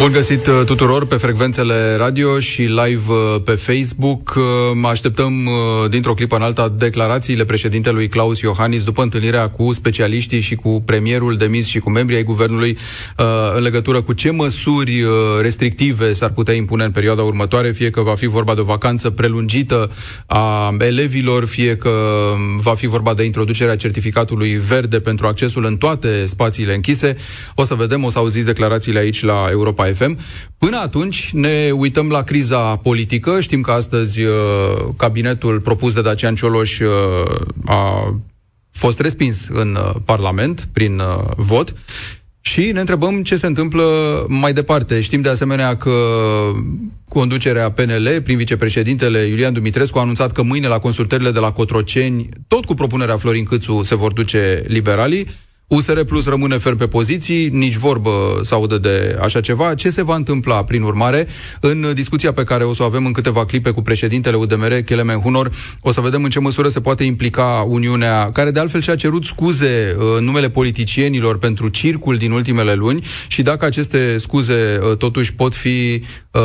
Bun găsit uh, tuturor pe frecvențele radio și live uh, pe Facebook. Uh, mă așteptăm dintr-o clipă în alta declarațiile președintelui Claus Iohannis după întâlnirea cu specialiștii și cu premierul demis și cu membrii ai guvernului în legătură cu ce măsuri restrictive s-ar putea impune în perioada următoare, fie că va fi vorba de o vacanță prelungită a elevilor, fie că va fi vorba de introducerea certificatului verde pentru accesul în toate spațiile închise. O să vedem, o să auziți declarațiile aici la Europa FM. Până atunci ne uităm la criza politică. Știm că astăzi uh, cabinetul propus de Dacian Cioloș uh, a fost respins în uh, Parlament prin vot și ne întrebăm ce se întâmplă mai departe. Știm de asemenea că conducerea PNL, prin vicepreședintele Iulian Dumitrescu, a anunțat că mâine la consultările de la Cotroceni, tot cu propunerea Florin Câțu, se vor duce liberalii. USR Plus rămâne ferm pe poziții, nici vorbă să audă de așa ceva. Ce se va întâmpla, prin urmare, în discuția pe care o să o avem în câteva clipe cu președintele UDMR, Kelemen Hunor, o să vedem în ce măsură se poate implica Uniunea, care de altfel și-a cerut scuze în uh, numele politicienilor pentru circul din ultimele luni și dacă aceste scuze uh, totuși pot fi uh,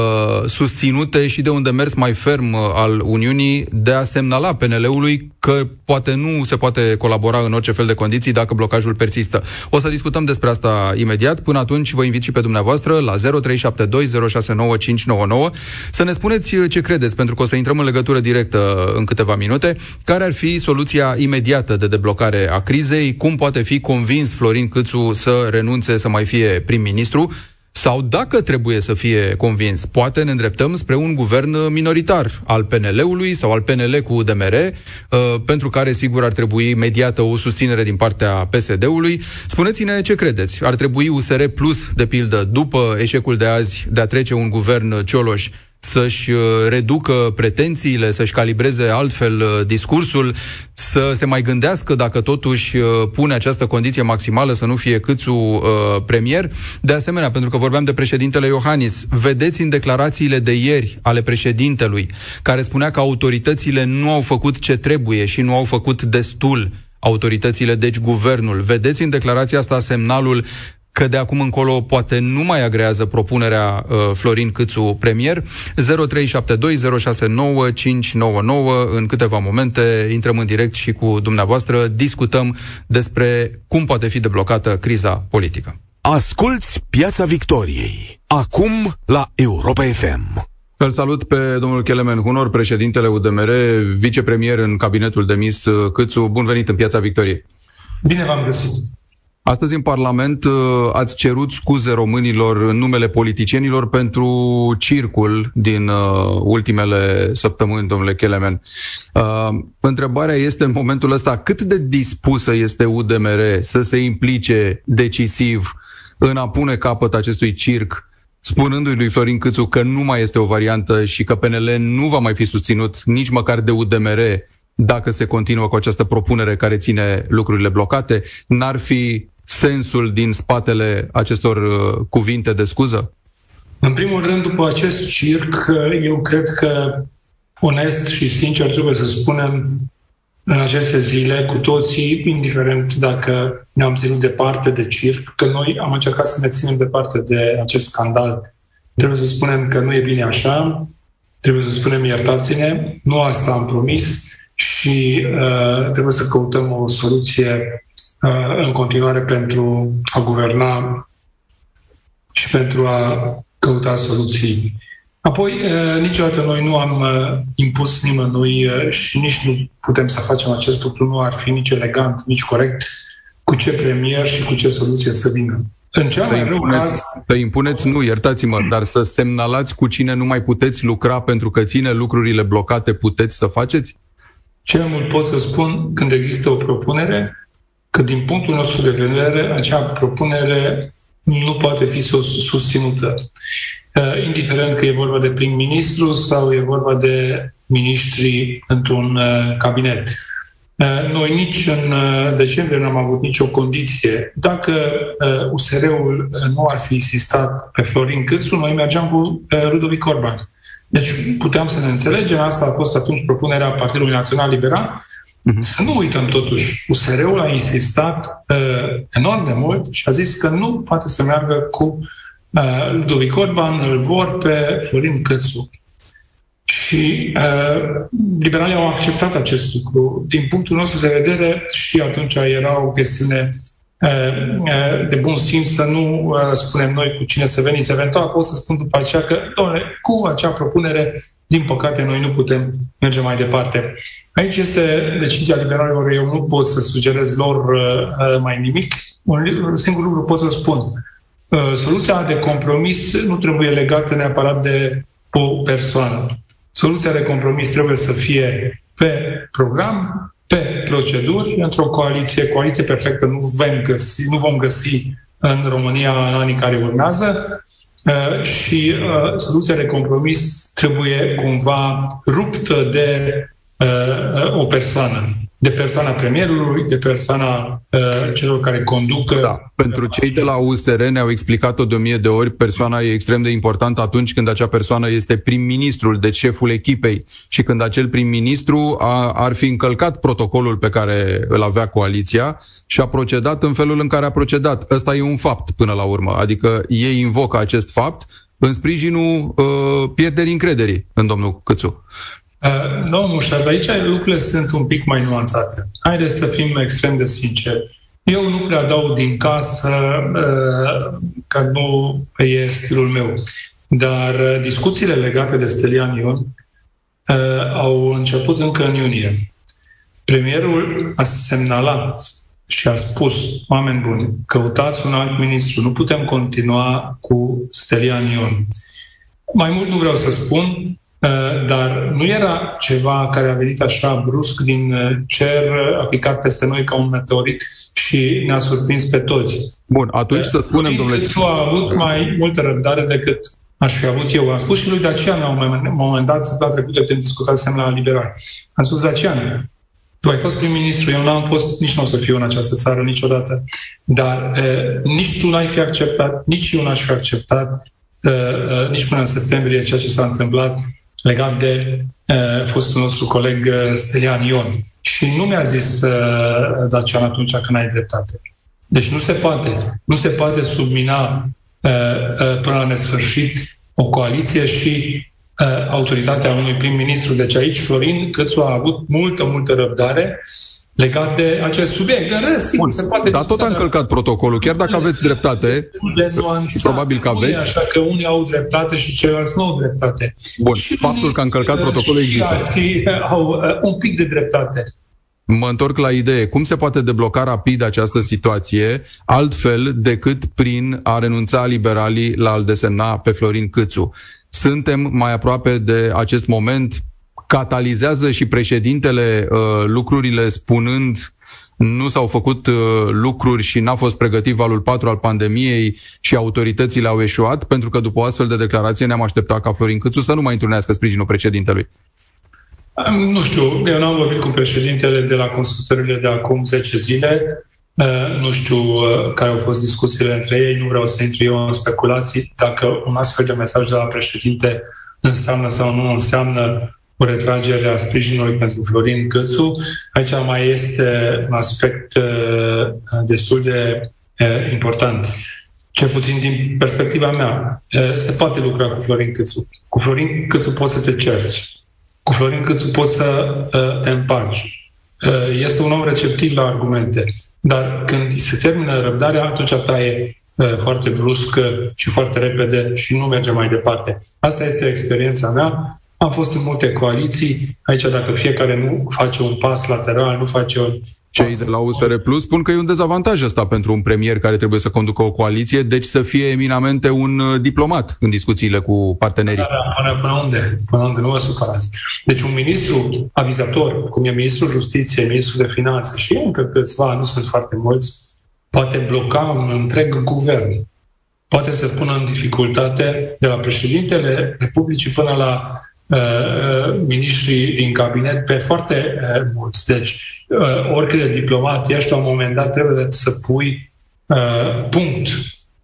susținute și de un demers mai ferm uh, al Uniunii de a semnala PNL-ului că poate nu se poate colabora în orice fel de condiții dacă blocajul persistă persistă. O să discutăm despre asta imediat. Până atunci vă invit și pe dumneavoastră la 0372069599 să ne spuneți ce credeți, pentru că o să intrăm în legătură directă în câteva minute. Care ar fi soluția imediată de deblocare a crizei? Cum poate fi convins Florin Câțu să renunțe să mai fie prim-ministru? Sau dacă trebuie să fie convins, poate ne îndreptăm spre un guvern minoritar al PNL-ului sau al PNL cu UDMR, uh, pentru care sigur ar trebui mediată o susținere din partea PSD-ului. Spuneți-ne ce credeți. Ar trebui USR Plus, de pildă, după eșecul de azi de a trece un guvern Cioloș, să-și uh, reducă pretențiile, să-și calibreze altfel uh, discursul, să se mai gândească dacă totuși uh, pune această condiție maximală să nu fie câțu uh, premier. De asemenea, pentru că vorbeam de președintele Iohannis, vedeți în declarațiile de ieri ale președintelui, care spunea că autoritățile nu au făcut ce trebuie și nu au făcut destul autoritățile, deci guvernul. Vedeți în declarația asta semnalul că de acum încolo poate nu mai agrează propunerea uh, Florin Câțu premier. 0372069599 în câteva momente intrăm în direct și cu dumneavoastră discutăm despre cum poate fi deblocată criza politică. Asculți Piața Victoriei acum la Europa FM. Îl salut pe domnul Kelemen Hunor, președintele UDMR, vicepremier în cabinetul demis Câțu. Bun venit în Piața Victoriei. Bine v-am găsit. Astăzi în Parlament uh, ați cerut scuze românilor în numele politicienilor pentru circul din uh, ultimele săptămâni, domnule Kelemen. Uh, întrebarea este în momentul ăsta cât de dispusă este UDMR să se implice decisiv în a pune capăt acestui circ spunându-i lui Florin Câțu că nu mai este o variantă și că PNL nu va mai fi susținut nici măcar de UDMR dacă se continuă cu această propunere care ține lucrurile blocate, n-ar fi sensul din spatele acestor uh, cuvinte de scuză? În primul rând, după acest circ, eu cred că onest și sincer trebuie să spunem în aceste zile cu toții, indiferent dacă ne-am ținut departe de circ, că noi am încercat să ne ținem departe de acest scandal. Trebuie să spunem că nu e bine așa, trebuie să spunem iertați-ne, nu asta am promis și uh, trebuie să căutăm o soluție Uh, în continuare pentru a guverna și pentru a căuta soluții. Apoi, uh, niciodată noi nu am uh, impus nimănui și nici nu putem să facem acest lucru, nu ar fi nici elegant, nici corect, cu ce premier și cu ce soluție să vină. În cea mai rău caz... Să impuneți, nu, iertați-mă, dar să semnalați cu cine nu mai puteți lucra pentru că ține lucrurile blocate, puteți să faceți? Cel mult pot să spun, când există o propunere, că din punctul nostru de vedere acea propunere nu poate fi susținută. Uh, indiferent că e vorba de prim-ministru sau e vorba de miniștri într-un uh, cabinet. Uh, noi nici în decembrie n-am avut nicio condiție. Dacă USR-ul nu ar fi insistat pe Florin Câțu, noi mergeam cu Ludovic Orban. Deci puteam să ne înțelegem, asta a fost atunci propunerea Partidului Național Liberal. Uh-huh. Să nu uităm totuși, USR-ul a insistat uh, enorm de mult și a zis că nu poate să meargă cu uh, Ludovic Orban, îl vor pe Florin Cățu. Și uh, liberalii au acceptat acest lucru. Din punctul nostru de vedere, și atunci era o chestiune uh, uh, de bun simț să nu uh, spunem noi cu cine să veniți. Eventual pot să spun după aceea că, doamne, cu acea propunere, din păcate, noi nu putem merge mai departe. Aici este decizia liberalilor. Eu nu pot să sugerez lor uh, mai nimic. Un singur lucru pot să spun. Uh, soluția de compromis nu trebuie legată neapărat de o persoană. Soluția de compromis trebuie să fie pe program, pe proceduri, într-o coaliție. Coaliție perfectă nu vom găsi, nu vom găsi în România în anii care urmează uh, și uh, soluția de compromis trebuie cumva ruptă de uh, o persoană de persoana premierului, de persoana uh, celor care conduc. Da. Pentru cei de la USR ne-au explicat-o de o mie de ori, persoana e extrem de importantă atunci când acea persoană este prim-ministrul, deci șeful echipei și când acel prim-ministru a, ar fi încălcat protocolul pe care îl avea coaliția și a procedat în felul în care a procedat. Ăsta e un fapt până la urmă, adică ei invocă acest fapt în sprijinul uh, pierderii încrederii în domnul Câțu. Uh, nu, Mușar, aici lucrurile sunt un pic mai nuanțate. Haideți să fim extrem de sinceri. Eu nu prea dau din casă, uh, că nu e stilul meu. Dar uh, discuțiile legate de Stelian Ion au început încă în iunie. Premierul a semnalat și a spus, oameni buni, căutați un alt ministru, nu putem continua cu Stelian Ion. Mai mult nu vreau să spun, Uh, dar nu era ceva care a venit așa brusc din uh, cer, a picat peste noi ca un meteorit și ne-a surprins pe toți. Bun, atunci să spunem, domnule... Tu a avut mai multă răbdare decât aș fi avut eu. Am spus și lui Dacian la un moment dat, săptămâna trecută, când discutasem la Liberal. Am spus, Dacian, tu ai fost prim-ministru, eu n-am fost, nici nu o să fiu în această țară niciodată. Dar e, nici tu n-ai fi acceptat, nici eu n-aș fi acceptat, e, e, nici până în septembrie, ceea ce s-a întâmplat legat de uh, fostul nostru coleg uh, Stelian Ion. Și nu mi-a zis uh, Dacian atunci când ai dreptate. Deci nu se poate. Nu se poate submina uh, uh, până la nesfârșit o coaliție și uh, autoritatea unui prim-ministru. Deci aici Florin Cățu a avut multă, multă răbdare legat de acest subiect. În rest, sigur, se poate Dar tot a încălcat protocolul, chiar dacă aveți dreptate, de probabil că aveți. Așa că unii au dreptate și ceilalți nu au dreptate. Bun, și faptul că a încălcat protocolul există. Și au uh, un pic de dreptate. Mă întorc la idee. Cum se poate debloca rapid această situație altfel decât prin a renunța liberalii la a-l desemna pe Florin Câțu? Suntem mai aproape de acest moment catalizează și președintele uh, lucrurile spunând nu s-au făcut uh, lucruri și n-a fost pregătit valul 4 al pandemiei și autoritățile au eșuat, pentru că după o astfel de declarație ne-am așteptat ca Florin Câțu să nu mai întrunească sprijinul președintelui. Nu știu, eu n-am vorbit cu președintele de la consultările de acum 10 zile. Uh, nu știu uh, care au fost discuțiile între ei, nu vreau să intru eu în speculații dacă un astfel de mesaj de la președinte înseamnă sau nu înseamnă cu retragerea sprijinului pentru Florin Gățu. Aici mai este un aspect uh, destul de uh, important. Cel puțin din perspectiva mea, uh, se poate lucra cu Florin Câțu. Cu Florin Câțu poți să te cerți. Cu Florin Câțu poți să te împaci. Este un om receptiv la argumente. Dar când se termină răbdarea, atunci taie foarte brusc și foarte repede și nu merge mai departe. Asta este experiența mea am fost în multe coaliții. Aici, dacă fiecare nu face un pas lateral, nu face un cei de la USR Plus spun că e un dezavantaj ăsta pentru un premier care trebuie să conducă o coaliție, deci să fie eminamente un uh, diplomat în discuțiile cu partenerii. Da, da, până, până unde? Până unde? Nu vă supărați. Deci un ministru avizator, cum e ministrul justiției, ministrul de finanțe și încă câțiva, nu sunt foarte mulți, poate bloca un întreg guvern. Poate să pună în dificultate de la președintele Republicii până la Uh, uh, miniștrii din cabinet pe foarte uh, mulți. Deci, oricât de diplomat ești, la un moment dat trebuie să pui punct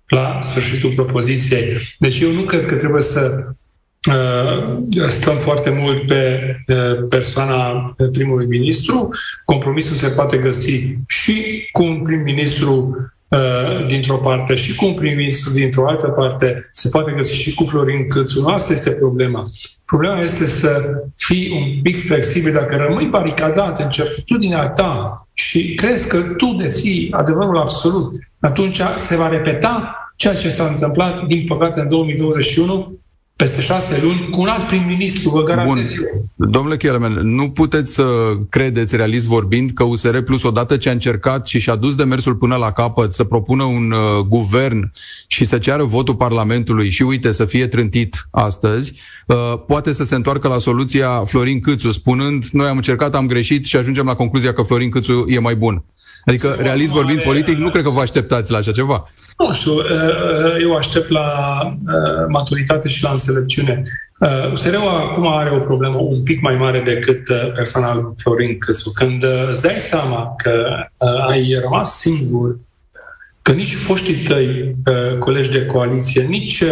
la sfârșitul propoziției. Deci eu nu cred că trebuie să stăm foarte mult pe persoana primului ministru. Compromisul se poate găsi și cu un prim-ministru Uh, dintr-o parte și cu un prim-ministru dintr-o altă parte, se poate găsi și cu Florin Câțu. Asta este problema. Problema este să fii un pic flexibil. Dacă rămâi baricadat în certitudinea ta și crezi că tu deții adevărul absolut, atunci se va repeta ceea ce s-a întâmplat, din păcate, în 2021, peste șase luni cu un alt prim-ministru, vă garantez Bun. Domnule Chielemen, nu puteți să credeți, realist vorbind, că USR Plus, odată ce a încercat și și-a dus demersul până la capăt să propună un uh, guvern și să ceară votul Parlamentului și, uite, să fie trântit astăzi, uh, poate să se întoarcă la soluția Florin Câțu, spunând, noi am încercat, am greșit și ajungem la concluzia că Florin Câțu e mai bun. Adică, realist vorbind politic, nu cred că vă așteptați la așa ceva. Nu știu, uh, uh, eu aștept la uh, maturitate și la înțelepciune. USR-ul acum are o problemă un pic mai mare decât persoana lui Florin Câțu. Când îți dai seama că ai rămas singur, că nici foștii tăi colegi de coaliție, nici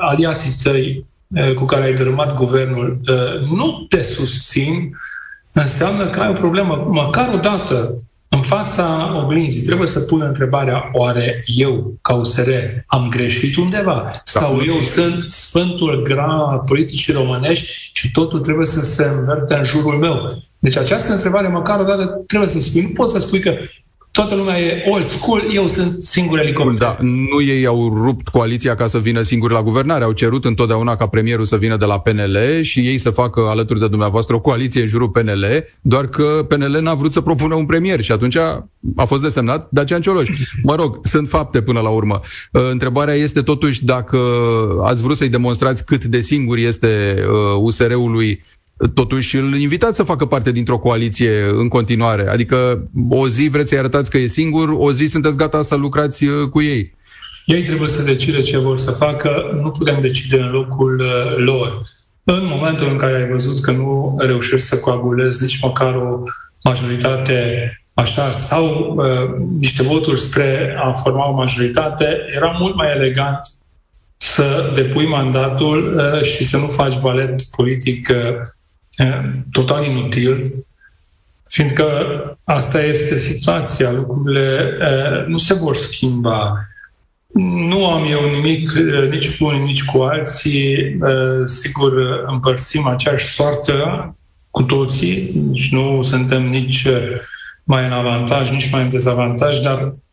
aliații tăi cu care ai dărâmat guvernul nu te susțin, înseamnă că ai o problemă. Măcar o dată în fața oglinzii trebuie să pună întrebarea, oare eu, ca USR, am greșit undeva? Da. Sau eu sunt sfântul gra al politicii românești și totul trebuie să se înverte în jurul meu? Deci această întrebare, măcar o dată, trebuie să spui. Nu poți să spui că toată lumea e old school, eu sunt singur elicopter. Da, nu ei au rupt coaliția ca să vină singuri la guvernare, au cerut întotdeauna ca premierul să vină de la PNL și ei să facă alături de dumneavoastră o coaliție în jurul PNL, doar că PNL n-a vrut să propună un premier și atunci a fost desemnat Dacian Cioloș. Mă rog, sunt fapte până la urmă. Uh, întrebarea este totuși dacă ați vrut să-i demonstrați cât de singur este USR-ului uh, totuși îl invitați să facă parte dintr-o coaliție în continuare. Adică o zi vreți să-i arătați că e singur, o zi sunteți gata să lucrați uh, cu ei. Ei trebuie să decide ce vor să facă, nu putem decide în locul uh, lor. În momentul în care ai văzut că nu reușești să coagulezi nici măcar o majoritate așa, sau uh, niște voturi spre a forma o majoritate, era mult mai elegant să depui mandatul uh, și să nu faci balet politic uh, total inutil, fiindcă asta este situația, lucrurile nu se vor schimba. Nu am eu nimic nici cu unii, nici cu alții. Sigur, împărțim aceeași soartă cu toții, nici nu suntem nici mai în avantaj, nici mai în dezavantaj, dar Uh,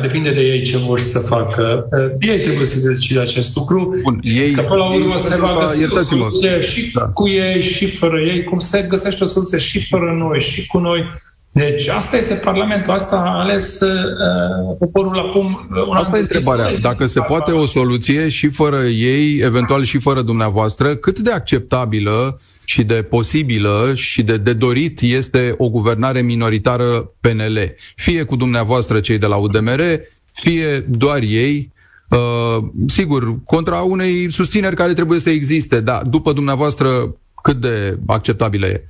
depinde de ei ce vor să facă. Uh, ei trebuie să decide acest lucru. Bun, ei, că până la urmă se va găsi o soluție și da. cu ei și fără ei, cum se găsește o soluție și fără noi și cu noi. Deci asta este Parlamentul, asta a ales uh, poporul acum. Uh, asta e întrebarea. Dacă se poate o soluție și fără ei, eventual și fără dumneavoastră, cât de acceptabilă și de posibilă și de, de dorit este o guvernare minoritară PNL. Fie cu dumneavoastră cei de la UDMR, fie doar ei, Uh, sigur, contra unei susțineri care trebuie să existe, dar după dumneavoastră cât de acceptabilă e?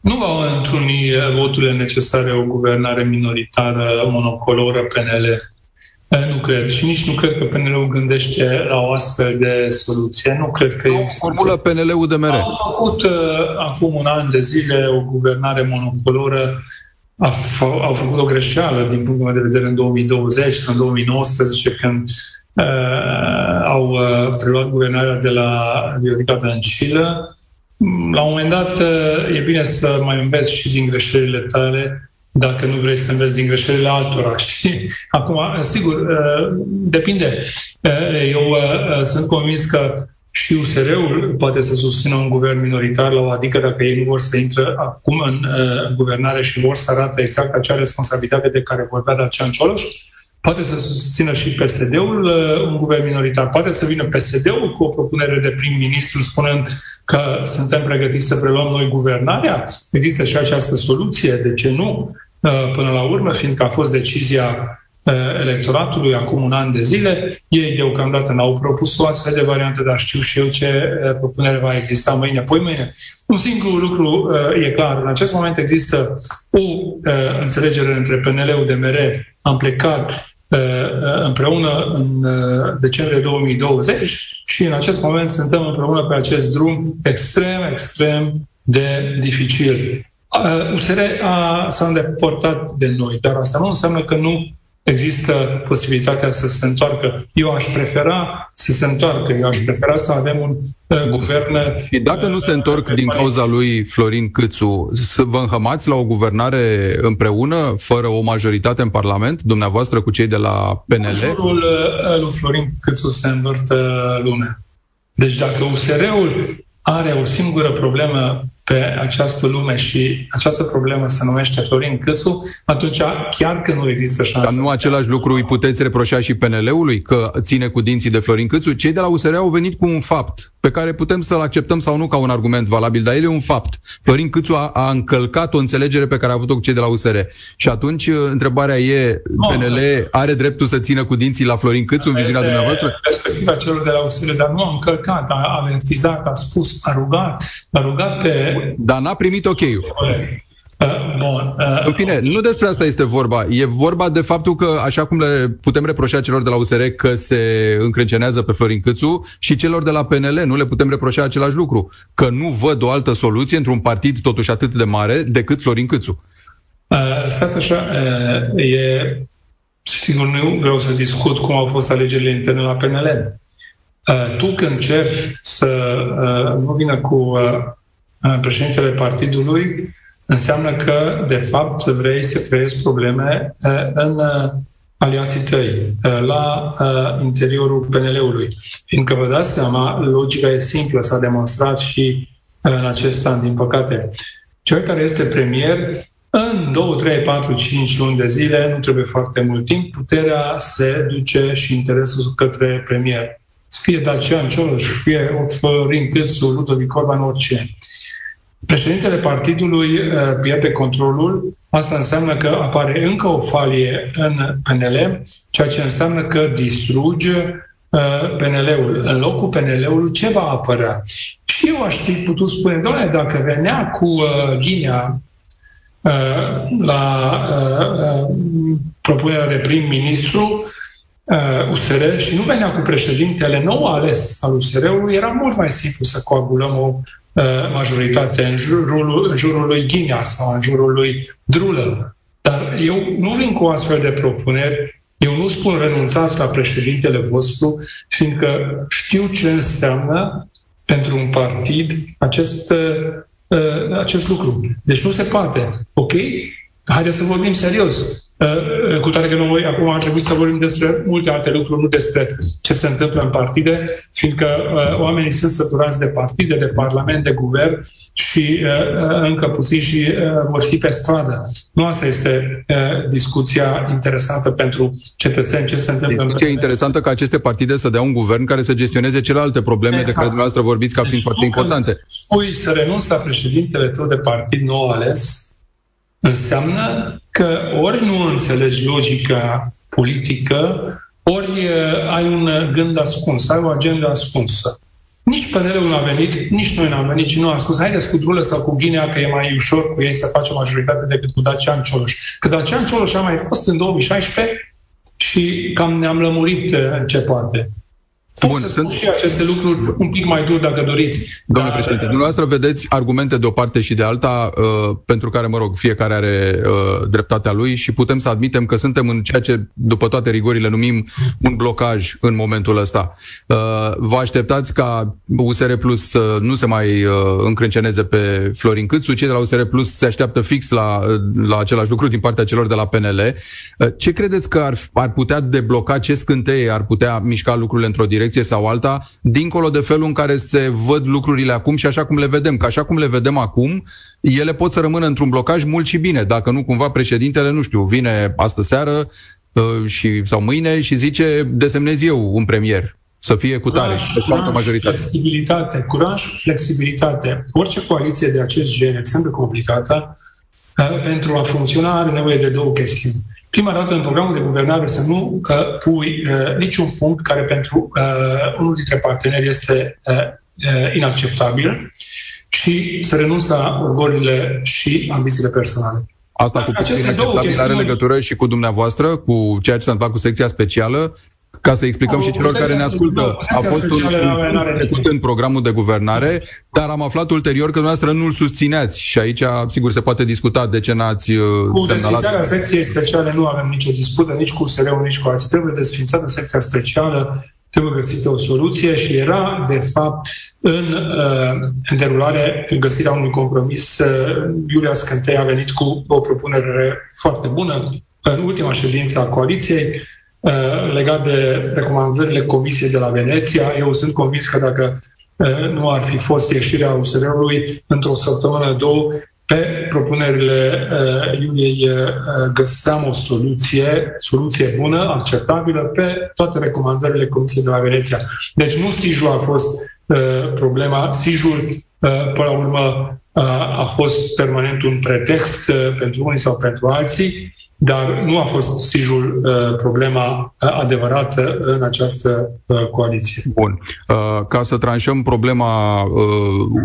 Nu va întruni voturile necesare o guvernare minoritară, monocoloră, PNL. Nu cred. Și nici nu cred că PNL-ul gândește la o astfel de soluție. Nu cred că e formulă PNL-ul de mere. Au făcut uh, acum un an de zile o guvernare monocoloră au făcut o greșeală din punctul meu de vedere în 2020 sau în 2019 când uh, au uh, preluat guvernarea de la Viorica Dăncilă. La un moment dat uh, e bine să mai înveți și din greșelile tale dacă nu vrei să înveți din greșelile altora, știi? Acum, sigur, uh, depinde. Uh, eu uh, sunt convins că și USR-ul poate să susțină un guvern minoritar la o adică dacă ei nu vor să intră acum în guvernare și vor să arată exact acea responsabilitate de care vorbea Dacian Cioloș, poate să susțină și PSD-ul un guvern minoritar, poate să vină PSD-ul cu o propunere de prim-ministru spunând că suntem pregătiți să preluăm noi guvernarea. Există și această soluție, de ce nu? Uh, până la urmă, fiindcă a fost decizia uh, electoratului acum un an de zile. Ei deocamdată n-au propus o astfel de variantă, dar știu și eu ce uh, propunere va exista mâine, poi mâine. Un singur lucru e clar. În acest moment există o înțelegere între PNL-ul de mere. Am plecat împreună în decembrie 2020 și în acest moment suntem împreună pe acest drum extrem, extrem de dificil. USR a, s-a îndepărtat de noi, dar asta nu înseamnă că nu există posibilitatea să se întoarcă. Eu aș prefera să se întoarcă, eu aș prefera să avem un uh, guvern... Și dacă nu se întorc din cauza lui Florin Câțu, să vă înhămați la o guvernare împreună, fără o majoritate în Parlament, dumneavoastră cu cei de la PNL? În jurul uh, lui Florin Câțu se învârtă lumea. Deci dacă USR-ul are o singură problemă pe această lume și această problemă se numește Florin Câțu, atunci chiar că nu există șansă. Dar nu același lucru îi puteți reproșa și PNL-ului, că ține cu dinții de Florin Câțu? Cei de la USR au venit cu un fapt pe care putem să-l acceptăm sau nu ca un argument valabil, dar el e un fapt. Florin Câțu a, a încălcat o înțelegere pe care a avut-o cu cei de la USR. Și atunci uh, întrebarea e, no, PNL are dreptul să țină cu dinții la Florin Câțu în viziunea dumneavoastră? Perspectiva celor de la USR, dar nu a încălcat, a avertizat, a spus, a rugat, a rugat pe dar n-a primit ok-ul. Uh, bun. Uh, în fine, nu despre asta este vorba. E vorba de faptul că, așa cum le putem reproșa celor de la USR că se încrâncenează pe Florin Câțu și celor de la PNL nu le putem reproșa același lucru. Că nu văd o altă soluție într-un partid totuși atât de mare decât Florin Câțu. Uh, stați așa, uh, e sigur nu vreau să discut cum au fost alegerile interne la PNL. Uh, tu când încerci să uh, nu vină cu uh, președintele partidului, înseamnă că, de fapt, vrei să creezi probleme în aliații tăi, la interiorul PNL-ului. Fiindcă vă dați seama, logica e simplă, s-a demonstrat și în acest an, din păcate. Cel care este premier, în 2, 3, 4, 5 luni de zile, nu trebuie foarte mult timp, puterea se duce și interesul către premier. Fie Dacian Cioloș, fie Florin Câțu, Ludovic Orban, orice președintele partidului uh, pierde controlul, asta înseamnă că apare încă o falie în PNL, ceea ce înseamnă că distruge uh, PNL-ul. În locul PNL-ului ce va apărea? Și eu aș fi putut spune, doamne, dacă venea cu uh, Ghinea uh, la uh, uh, propunerea de prim-ministru, uh, USR și nu venea cu președintele nou ales al USR-ului, era mult mai simplu să coagulăm o Uh, majoritate în jurul, în jurul lui Ghinea sau în jurul lui Drulă. Dar eu nu vin cu astfel de propuneri, eu nu spun renunțați la președintele vostru, fiindcă știu ce înseamnă pentru un partid acest, uh, acest lucru. Deci nu se poate. Ok? Haideți să vorbim serios. Uh, cu toate că noi acum ar trebui să vorbim despre multe alte lucruri, nu despre ce se întâmplă în partide, fiindcă uh, oamenii sunt săturați de partide, de parlament, de guvern și uh, încă puțin și vor fi pe stradă. Nu asta este discuția interesantă pentru cetățeni, ce se întâmplă Discuția în interesantă ca aceste partide să dea un guvern care să gestioneze celelalte probleme exact. de care dumneavoastră vorbiți ca fiind deci, foarte importante. Spui să renunți la președintele tău de partid nou ales, înseamnă că ori nu înțelegi logica politică, ori ai un gând ascuns, ai o agenda ascunsă. Nici PNL-ul nu a venit, nici noi n-am venit și nu am spus haideți cu Drulă sau cu Ghinea că e mai ușor cu ei să facem majoritate decât cu Dacian Cioloș. Că Dacian Cioloș a mai fost în 2016 și cam ne-am lămurit în ce poate. Pot Bun, să sunt și aceste lucruri un pic mai dur dacă doriți. Domnule dar... președinte, dumneavoastră vedeți argumente de o parte și de alta uh, pentru care, mă rog, fiecare are uh, dreptatea lui și putem să admitem că suntem în ceea ce, după toate rigorile, numim un blocaj în momentul ăsta. Uh, vă așteptați ca USR Plus să nu se mai uh, încrânceneze pe Florin Câțu, cei de la USR Plus se așteaptă fix la, uh, la același lucru din partea celor de la PNL. Uh, ce credeți că ar, ar putea debloca, ce scânteie ar putea mișca lucrurile într-o direcție direcție sau alta, dincolo de felul în care se văd lucrurile acum și așa cum le vedem. Că așa cum le vedem acum, ele pot să rămână într-un blocaj mult și bine. Dacă nu, cumva președintele, nu știu, vine astă seară uh, și, sau mâine și zice, desemnez eu un premier să fie cu tare curaj, și curaj, majoritate. Flexibilitate, curaj, flexibilitate. Orice coaliție de acest gen, extrem de complicată, uh, pentru a funcționa are nevoie de două chestiuni prima dată în programul de guvernare să nu uh, pui uh, niciun punct care pentru uh, unul dintre parteneri este uh, uh, inacceptabil și să renunți la orgolile și ambițiile personale. Asta cu Aceste două are legătură și cu dumneavoastră, cu ceea ce s-a întâmplat cu secția specială, ca să explicăm o, și celor care ne ascultă, a fost un, un trecut în programul de guvernare, dar am aflat ulterior că dumneavoastră nu-l susțineați și aici, sigur, se poate discuta de ce n-ați uh, cu semnalat. Cu secției speciale nu avem nicio dispută, nici cu USR-ul, nici cu alții. Trebuie desfințată secția specială, trebuie găsită o soluție și era, de fapt, în, uh, în derulare, în găsirea unui compromis. Uh, Iulia Scântei a venit cu o propunere foarte bună în ultima ședință a coaliției, Uh, legat de recomandările Comisiei de la Veneția. Eu sunt convins că dacă uh, nu ar fi fost ieșirea USR-ului într-o săptămână, două, pe propunerile uh, Iuliei găseam o soluție, soluție bună, acceptabilă, pe toate recomandările Comisiei de la Veneția. Deci nu Sijul a fost problema. Sijul, până la urmă, a fost permanent un pretext pentru unii sau pentru alții dar nu a fost sijul uh, problema uh, adevărată în această uh, coaliție. Bun. Uh, ca să tranșăm problema uh,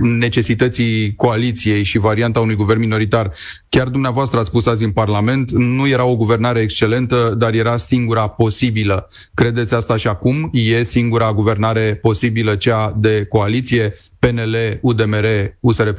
necesității coaliției și varianta unui guvern minoritar, chiar dumneavoastră ați spus azi în Parlament, nu era o guvernare excelentă, dar era singura posibilă. Credeți asta și acum? E singura guvernare posibilă cea de coaliție PNL, UDMR, USR+?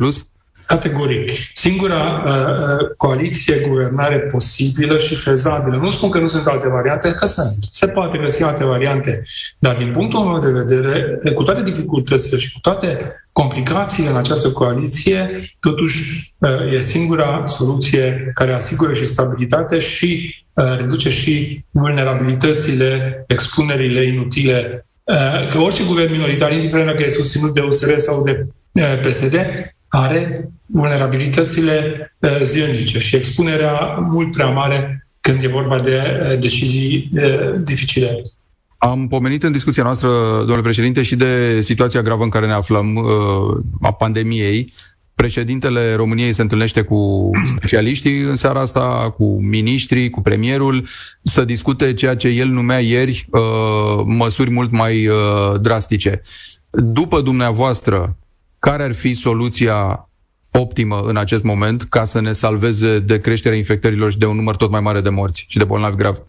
Categoric. Singura uh, uh, coaliție guvernare posibilă și fezabilă. Nu spun că nu sunt alte variante, că sunt. Se poate găsi alte variante. Dar din punctul meu de vedere, cu toate dificultățile și cu toate complicațiile în această coaliție, totuși uh, e singura soluție care asigură și stabilitate și uh, reduce și vulnerabilitățile, expunerile inutile. Uh, că orice guvern minoritar, indiferent dacă e susținut de USR sau de uh, PSD, are vulnerabilitățile uh, zilnice și expunerea mult prea mare când e vorba de uh, decizii uh, dificile. Am pomenit în discuția noastră, domnule președinte, și de situația gravă în care ne aflăm a pandemiei. Președintele României se întâlnește cu specialiștii în seara asta, cu miniștrii, cu premierul, să discute ceea ce el numea ieri măsuri mult mai drastice. După dumneavoastră, care ar fi soluția optimă în acest moment ca să ne salveze de creșterea infectărilor și de un număr tot mai mare de morți și de bolnavi grav?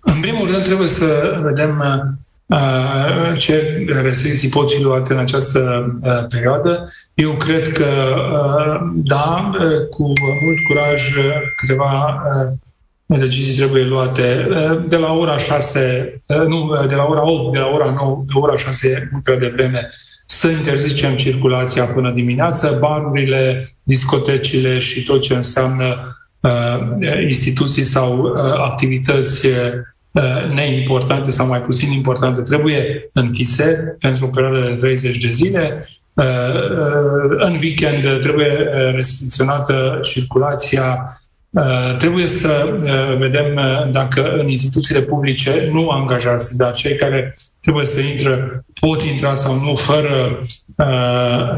În primul rând trebuie să vedem uh, ce restricții pot fi luate în această uh, perioadă. Eu cred că, uh, da, cu mult curaj, câteva decizii trebuie luate de la ora 6, nu, de la ora 8, de la ora 9, de la ora 6, mult prea devreme, să interzicem circulația până dimineață, barurile, discotecile și tot ce înseamnă uh, instituții sau uh, activități uh, neimportante sau mai puțin importante trebuie închise pentru o perioadă de 30 de zile. Uh, uh, în weekend trebuie uh, restricționată circulația Uh, trebuie să uh, vedem uh, dacă în instituțiile publice nu angajați, dar cei care trebuie să intră pot intra sau nu fără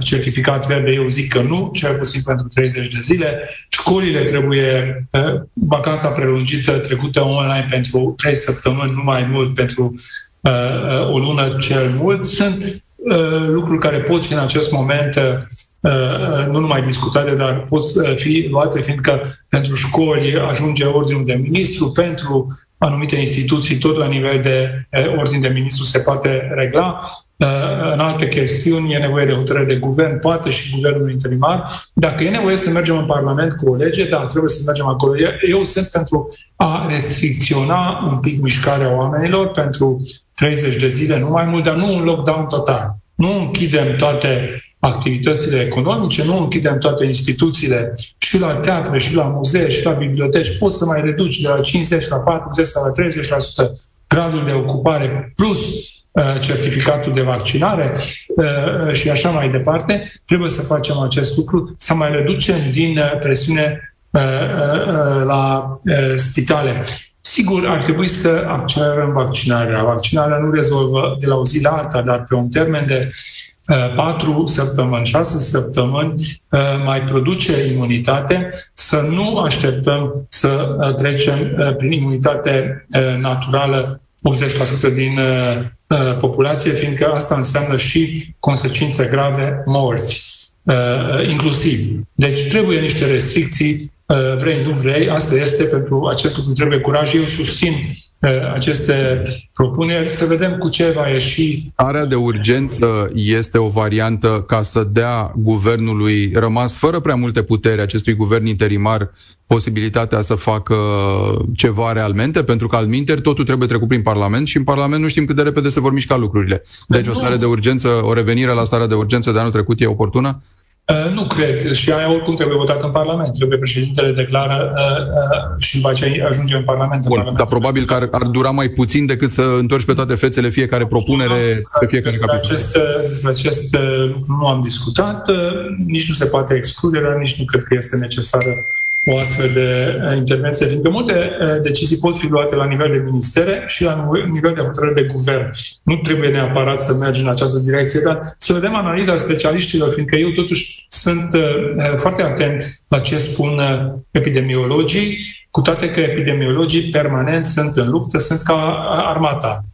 certificat verde. Eu zic că nu, cel puțin pentru 30 de zile. Școlile trebuie vacanța prelungită trecută online pentru 3 săptămâni, nu mai mult, pentru o lună cel mult. Sunt lucruri care pot fi în acest moment Uh, uh, nu numai discutate, dar pot fi luate, fiindcă pentru școli ajunge ordinul de ministru, pentru anumite instituții, tot la nivel de uh, ordin de ministru se poate regla. În alte chestiuni e nevoie de hotărâre de guvern, poate și guvernul interimar. Dacă e nevoie să mergem în Parlament cu o lege, da, trebuie să mergem acolo. Eu sunt pentru a restricționa un pic mișcarea oamenilor pentru 30 de zile, nu mai mult, dar nu un lockdown total. Nu închidem toate activitățile economice, nu închidem toate instituțiile și la teatre, și la muzee, și la biblioteci, poți să mai reduci de la 50 la 40 sau la 30% gradul de ocupare plus uh, certificatul de vaccinare uh, și așa mai departe, trebuie să facem acest lucru, să mai reducem din uh, presiune la spitale. Sigur, ar trebui să accelerăm vaccinarea. Vaccinarea nu rezolvă de la o zi la alta, dar pe un termen de Uh, patru săptămâni, șase săptămâni uh, mai produce imunitate, să nu așteptăm să uh, trecem prin imunitate naturală 80% din populație, fiindcă asta înseamnă și consecințe grave, morți, inclusiv. Deci trebuie niște restricții vrei, nu vrei, asta este, pentru acest lucru trebuie curaj. Eu susțin aceste propuneri, să vedem cu ce va ieși. Area de urgență este o variantă ca să dea guvernului rămas fără prea multe putere acestui guvern interimar posibilitatea să facă ceva realmente, pentru că al minteri totul trebuie trecut prin Parlament și în Parlament nu știm cât de repede se vor mișca lucrurile. Deci o stare de urgență, o revenire la starea de urgență de anul trecut e oportună? Uh, nu cred. Și aia oricum trebuie votat în Parlament. Trebuie președintele declară uh, uh, și după aceea ajunge în Parlament. Bun, în Parlament. dar probabil că ar, ar dura mai puțin decât să întorci pe toate fețele fiecare propunere pe fiecare despre capitol. Acest, uh, despre acest uh, lucru nu am discutat. Nici nu se poate exclude, dar nici nu cred că este necesară o astfel de intervenție, fiindcă multe decizii pot fi luate la nivel de ministere și la nivel de hotărâre de guvern. Nu trebuie neapărat să mergi în această direcție, dar să vedem analiza specialiștilor, fiindcă eu totuși sunt foarte atent la ce spun epidemiologii, cu toate că epidemiologii permanent sunt în luptă, sunt ca armata.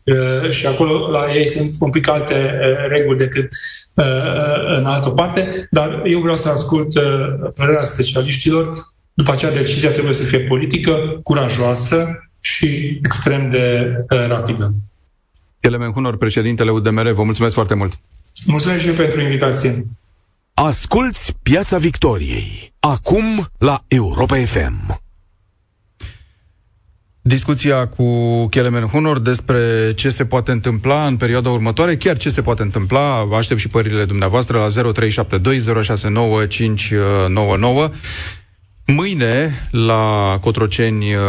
Și acolo la ei sunt un pic alte reguli decât în altă parte, dar eu vreau să ascult părerea specialiștilor după aceea, decizia trebuie să fie politică, curajoasă și extrem de uh, rapidă. Elemen Hunor, președintele UDMR, vă mulțumesc foarte mult. Mulțumesc și eu pentru invitație. Asculți Piața Victoriei. Acum la Europa FM. Discuția cu Kelemen Hunor despre ce se poate întâmpla în perioada următoare, chiar ce se poate întâmpla, aștept și părerile dumneavoastră la 0372069599. Mâine, la Cotroceni, uh,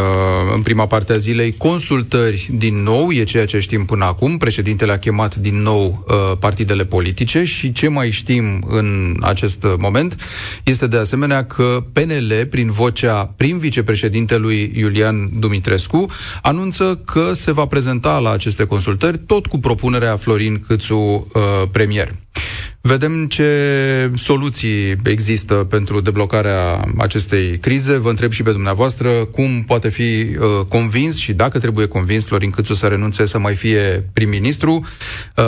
în prima parte a zilei, consultări din nou, e ceea ce știm până acum. Președintele a chemat din nou uh, partidele politice și ce mai știm în acest moment este de asemenea că PNL, prin vocea prim vicepreședintelui Iulian Dumitrescu, anunță că se va prezenta la aceste consultări tot cu propunerea Florin Câțu uh, premier. Vedem ce soluții există pentru deblocarea acestei crize. Vă întreb și pe dumneavoastră cum poate fi uh, convins și dacă trebuie convins Florin Câțu să renunțe să mai fie prim-ministru. Uh,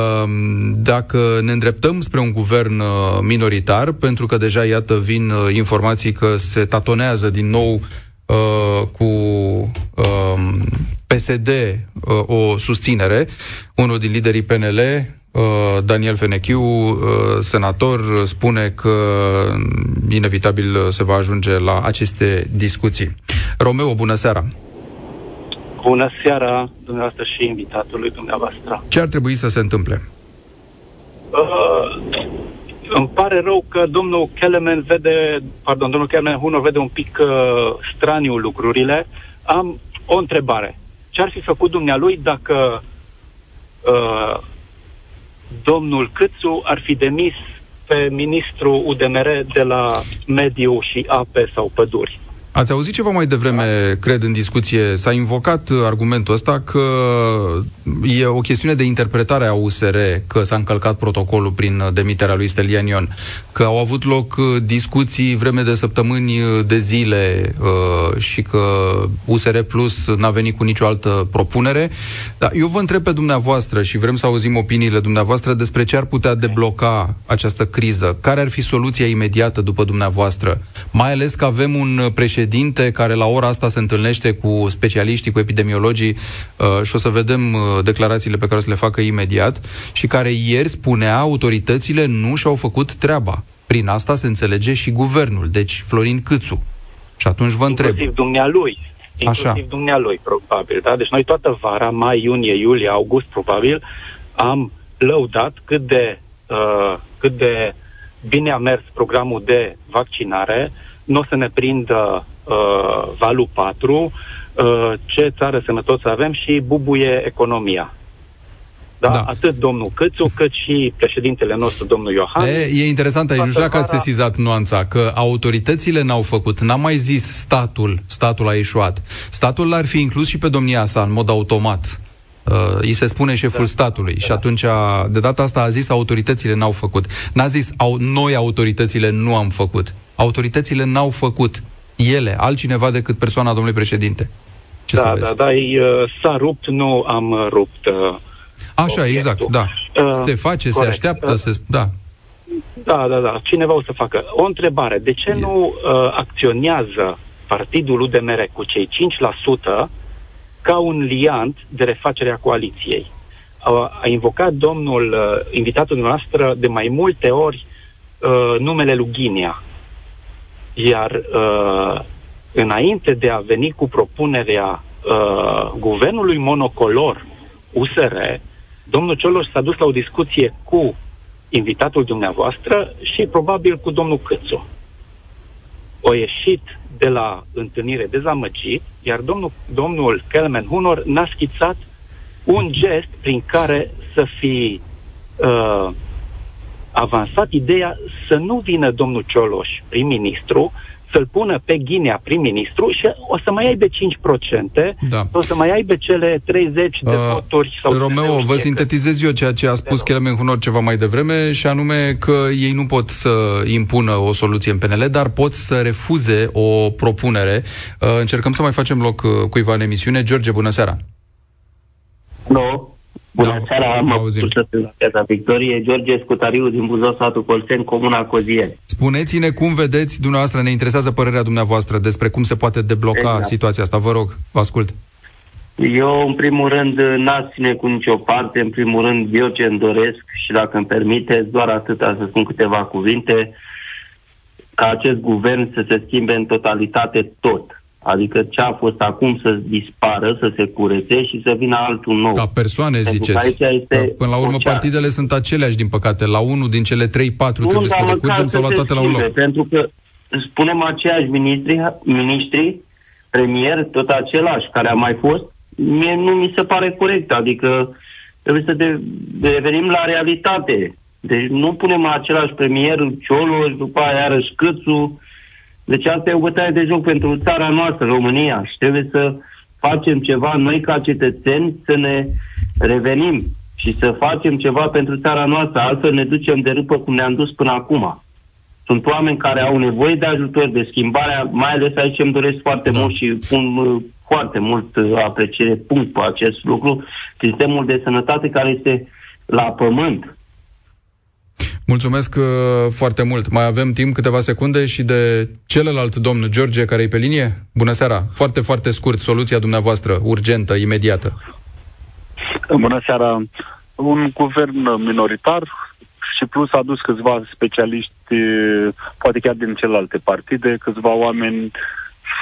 dacă ne îndreptăm spre un guvern uh, minoritar, pentru că deja, iată, vin uh, informații că se tatonează din nou uh, cu uh, PSD uh, o susținere. Unul din liderii PNL, Uh, Daniel Fenechiu, uh, senator, spune că inevitabil se va ajunge la aceste discuții. Romeo, bună seara! Bună seara, dumneavoastră și invitatului dumneavoastră. Ce ar trebui să se întâmple? Uh, îmi pare rău că domnul Kelemen vede, pardon, domnul Kelemen Hunor vede un pic uh, straniu lucrurile. Am o întrebare. Ce ar fi făcut dumnealui dacă uh, domnul Câțu ar fi demis pe ministrul UDMR de la mediu și ape sau păduri. Ați auzit ceva mai devreme, cred, în discuție, s-a invocat argumentul ăsta că e o chestiune de interpretare a USR că s-a încălcat protocolul prin demiterea lui Stelian Ion, că au avut loc discuții vreme de săptămâni de zile uh, și că USR Plus n-a venit cu nicio altă propunere. Dar eu vă întreb pe dumneavoastră și vrem să auzim opiniile dumneavoastră despre ce ar putea debloca această criză. Care ar fi soluția imediată după dumneavoastră? Mai ales că avem un președinte președinte care la ora asta se întâlnește cu specialiștii, cu epidemiologii uh, și o să vedem uh, declarațiile pe care o să le facă imediat și care ieri spunea autoritățile nu și-au făcut treaba. Prin asta se înțelege și guvernul, deci Florin Câțu. Și atunci vă întreb. Inclusiv dumnealui. Inclusiv Așa. dumnealui, probabil. Da? Deci noi toată vara, mai, iunie, iulie, august, probabil, am lăudat cât de, uh, cât de bine a mers programul de vaccinare, nu o să ne prindă uh, valul 4, uh, ce țară sănătoasă avem și bubuie economia. Da? da. Atât domnul Câțu, cât și președintele nostru, domnul Iohan. E, e interesant aici, nu știu dacă ați sesizat nuanța, că autoritățile n-au făcut, n-am mai zis statul, statul a ieșuat. Statul l-ar fi inclus și pe domnia sa în mod automat. Uh, îi se spune șeful da. statului da. și atunci, de data asta a zis autoritățile n-au făcut. N-a zis au, noi autoritățile nu am făcut. Autoritățile n-au făcut ele, altcineva decât persoana domnului președinte. Ce da, da, da, e, uh, s-a rupt, nu am uh, rupt uh, Așa, obiectul. exact, da. Uh, se face, corect. se așteaptă, uh, se... Da. Da, da, da. Cineva o să facă. O întrebare. De ce nu uh, acționează partidul UDMR cu cei 5% ca un liant de refacere a coaliției. A, a invocat domnul, uh, invitatul noastră, de mai multe ori uh, numele lui Ghinea. Iar uh, înainte de a veni cu propunerea uh, guvernului monocolor USR, domnul Cioloș s-a dus la o discuție cu invitatul dumneavoastră și probabil cu domnul Câțu. O ieșit de la întâlnire dezamăgit, iar domnul, domnul Kelmen Hunor n-a schițat un gest prin care să fi uh, avansat ideea să nu vină domnul Cioloș, prim-ministru, să-l pună pe Ghinea prim-ministru și o să mai aibă 5%, da. o să mai aibă cele 30 de uh, voturi. Sau Romeo, vă sintetizez eu ceea ce a spus Kelemen Hunor ceva mai devreme, și anume că ei nu pot să impună o soluție în PNL, dar pot să refuze o propunere. Uh, încercăm să mai facem loc uh, cuiva în emisiune. George, bună seara! Nu. Bună da, seara, mă la Piața Victorie, George Scutariu din Buzău, satul Colțen, Comuna Coziere. Spuneți-ne cum vedeți, dumneavoastră, ne interesează părerea dumneavoastră despre cum se poate debloca exact. situația asta. Vă rog, vă ascult. Eu, în primul rând, n-aș ține cu nicio parte. În primul rând, eu ce îmi doresc și, dacă îmi permiteți, doar atâta să spun câteva cuvinte, ca acest guvern să se schimbe în totalitate tot Adică ce a fost acum să dispară, să se curețe și să vină altul nou. Ca persoane, Pentru ziceți. Aici este până la urmă, cea... partidele sunt aceleași, din păcate. La unul din cele 3-4 trebuie să recurgem sau la toate la un loc. Pentru că spunem aceiași ministri, ministri, premier, tot același care a mai fost, mie nu mi se pare corect. Adică trebuie să de, revenim la realitate. Deci nu punem același premier, Cioloș, după aia iarăși Câțu, deci asta e o bătaie de joc pentru țara noastră, România, și trebuie să facem ceva noi ca cetățeni, să ne revenim și să facem ceva pentru țara noastră, altfel ne ducem de râpă cum ne-am dus până acum. Sunt oameni care au nevoie de ajutor, de schimbarea, mai ales aici îmi doresc foarte da. mult și pun uh, foarte mult uh, apreciere punct pe acest lucru, sistemul de sănătate care este la pământ, Mulțumesc uh, foarte mult. Mai avem timp, câteva secunde și de celălalt domn George care e pe linie. Bună seara. Foarte, foarte scurt, soluția dumneavoastră, urgentă, imediată. Bună seara. Un guvern minoritar și plus a dus câțiva specialiști, poate chiar din celelalte partide, câțiva oameni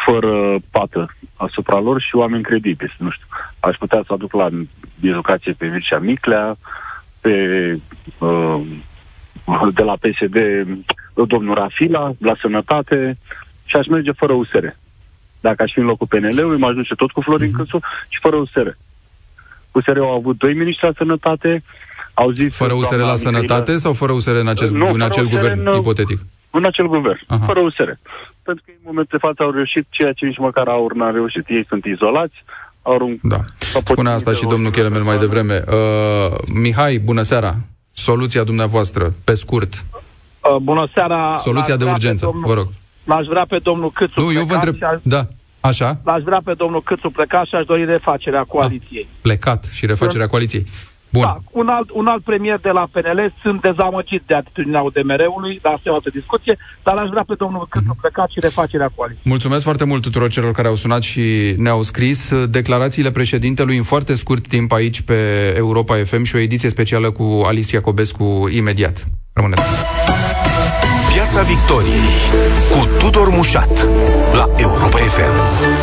fără pată asupra lor și oameni credibili. Nu știu, aș putea să aduc la educație pe Mircea Miclea, pe uh, de la PSD domnul Rafila, la sănătate și aș merge fără USR. Dacă aș fi în locul PNL-ului, m-aș duce tot cu Florin uh-huh. Câțu și fără USR. USR au avut doi miniștri la sănătate, au zis... Fără USR la sănătate la... sau fără USR în, acest, nu, în acel USR guvern în, ipotetic? În acel guvern, Aha. fără USR. Pentru că în momentul de față au reușit ceea ce nici măcar au n-au reușit. Ei sunt izolați, au un... Da. Spune asta și domnul Chelemel mai devreme. Uh, Mihai, bună seara! Soluția dumneavoastră, pe scurt. Uh, bună seara. Soluția de urgență, domnul, vă rog. L-aș vrea pe domnul Câțu Nu, eu vă întreb, aș, da, așa. L-aș vrea pe domnul Câțu plecat și aș dori refacerea coaliției. A, plecat și refacerea Sunt... coaliției. Bun. Da, un alt, un alt premier de la PNL, sunt dezamăgit de atitudinea UDMR-ului, dar asta e o altă discuție, dar aș vrea pe domnul Câțu mm-hmm. plecat și refacerea coaliției. Mulțumesc foarte mult tuturor celor care au sunat și ne-au scris declarațiile președintelui în foarte scurt timp aici pe Europa FM și o ediție specială cu Alicia Cobescu imediat. Rămâneți! Piața Victoriei cu Tudor Mușat la Europa FM.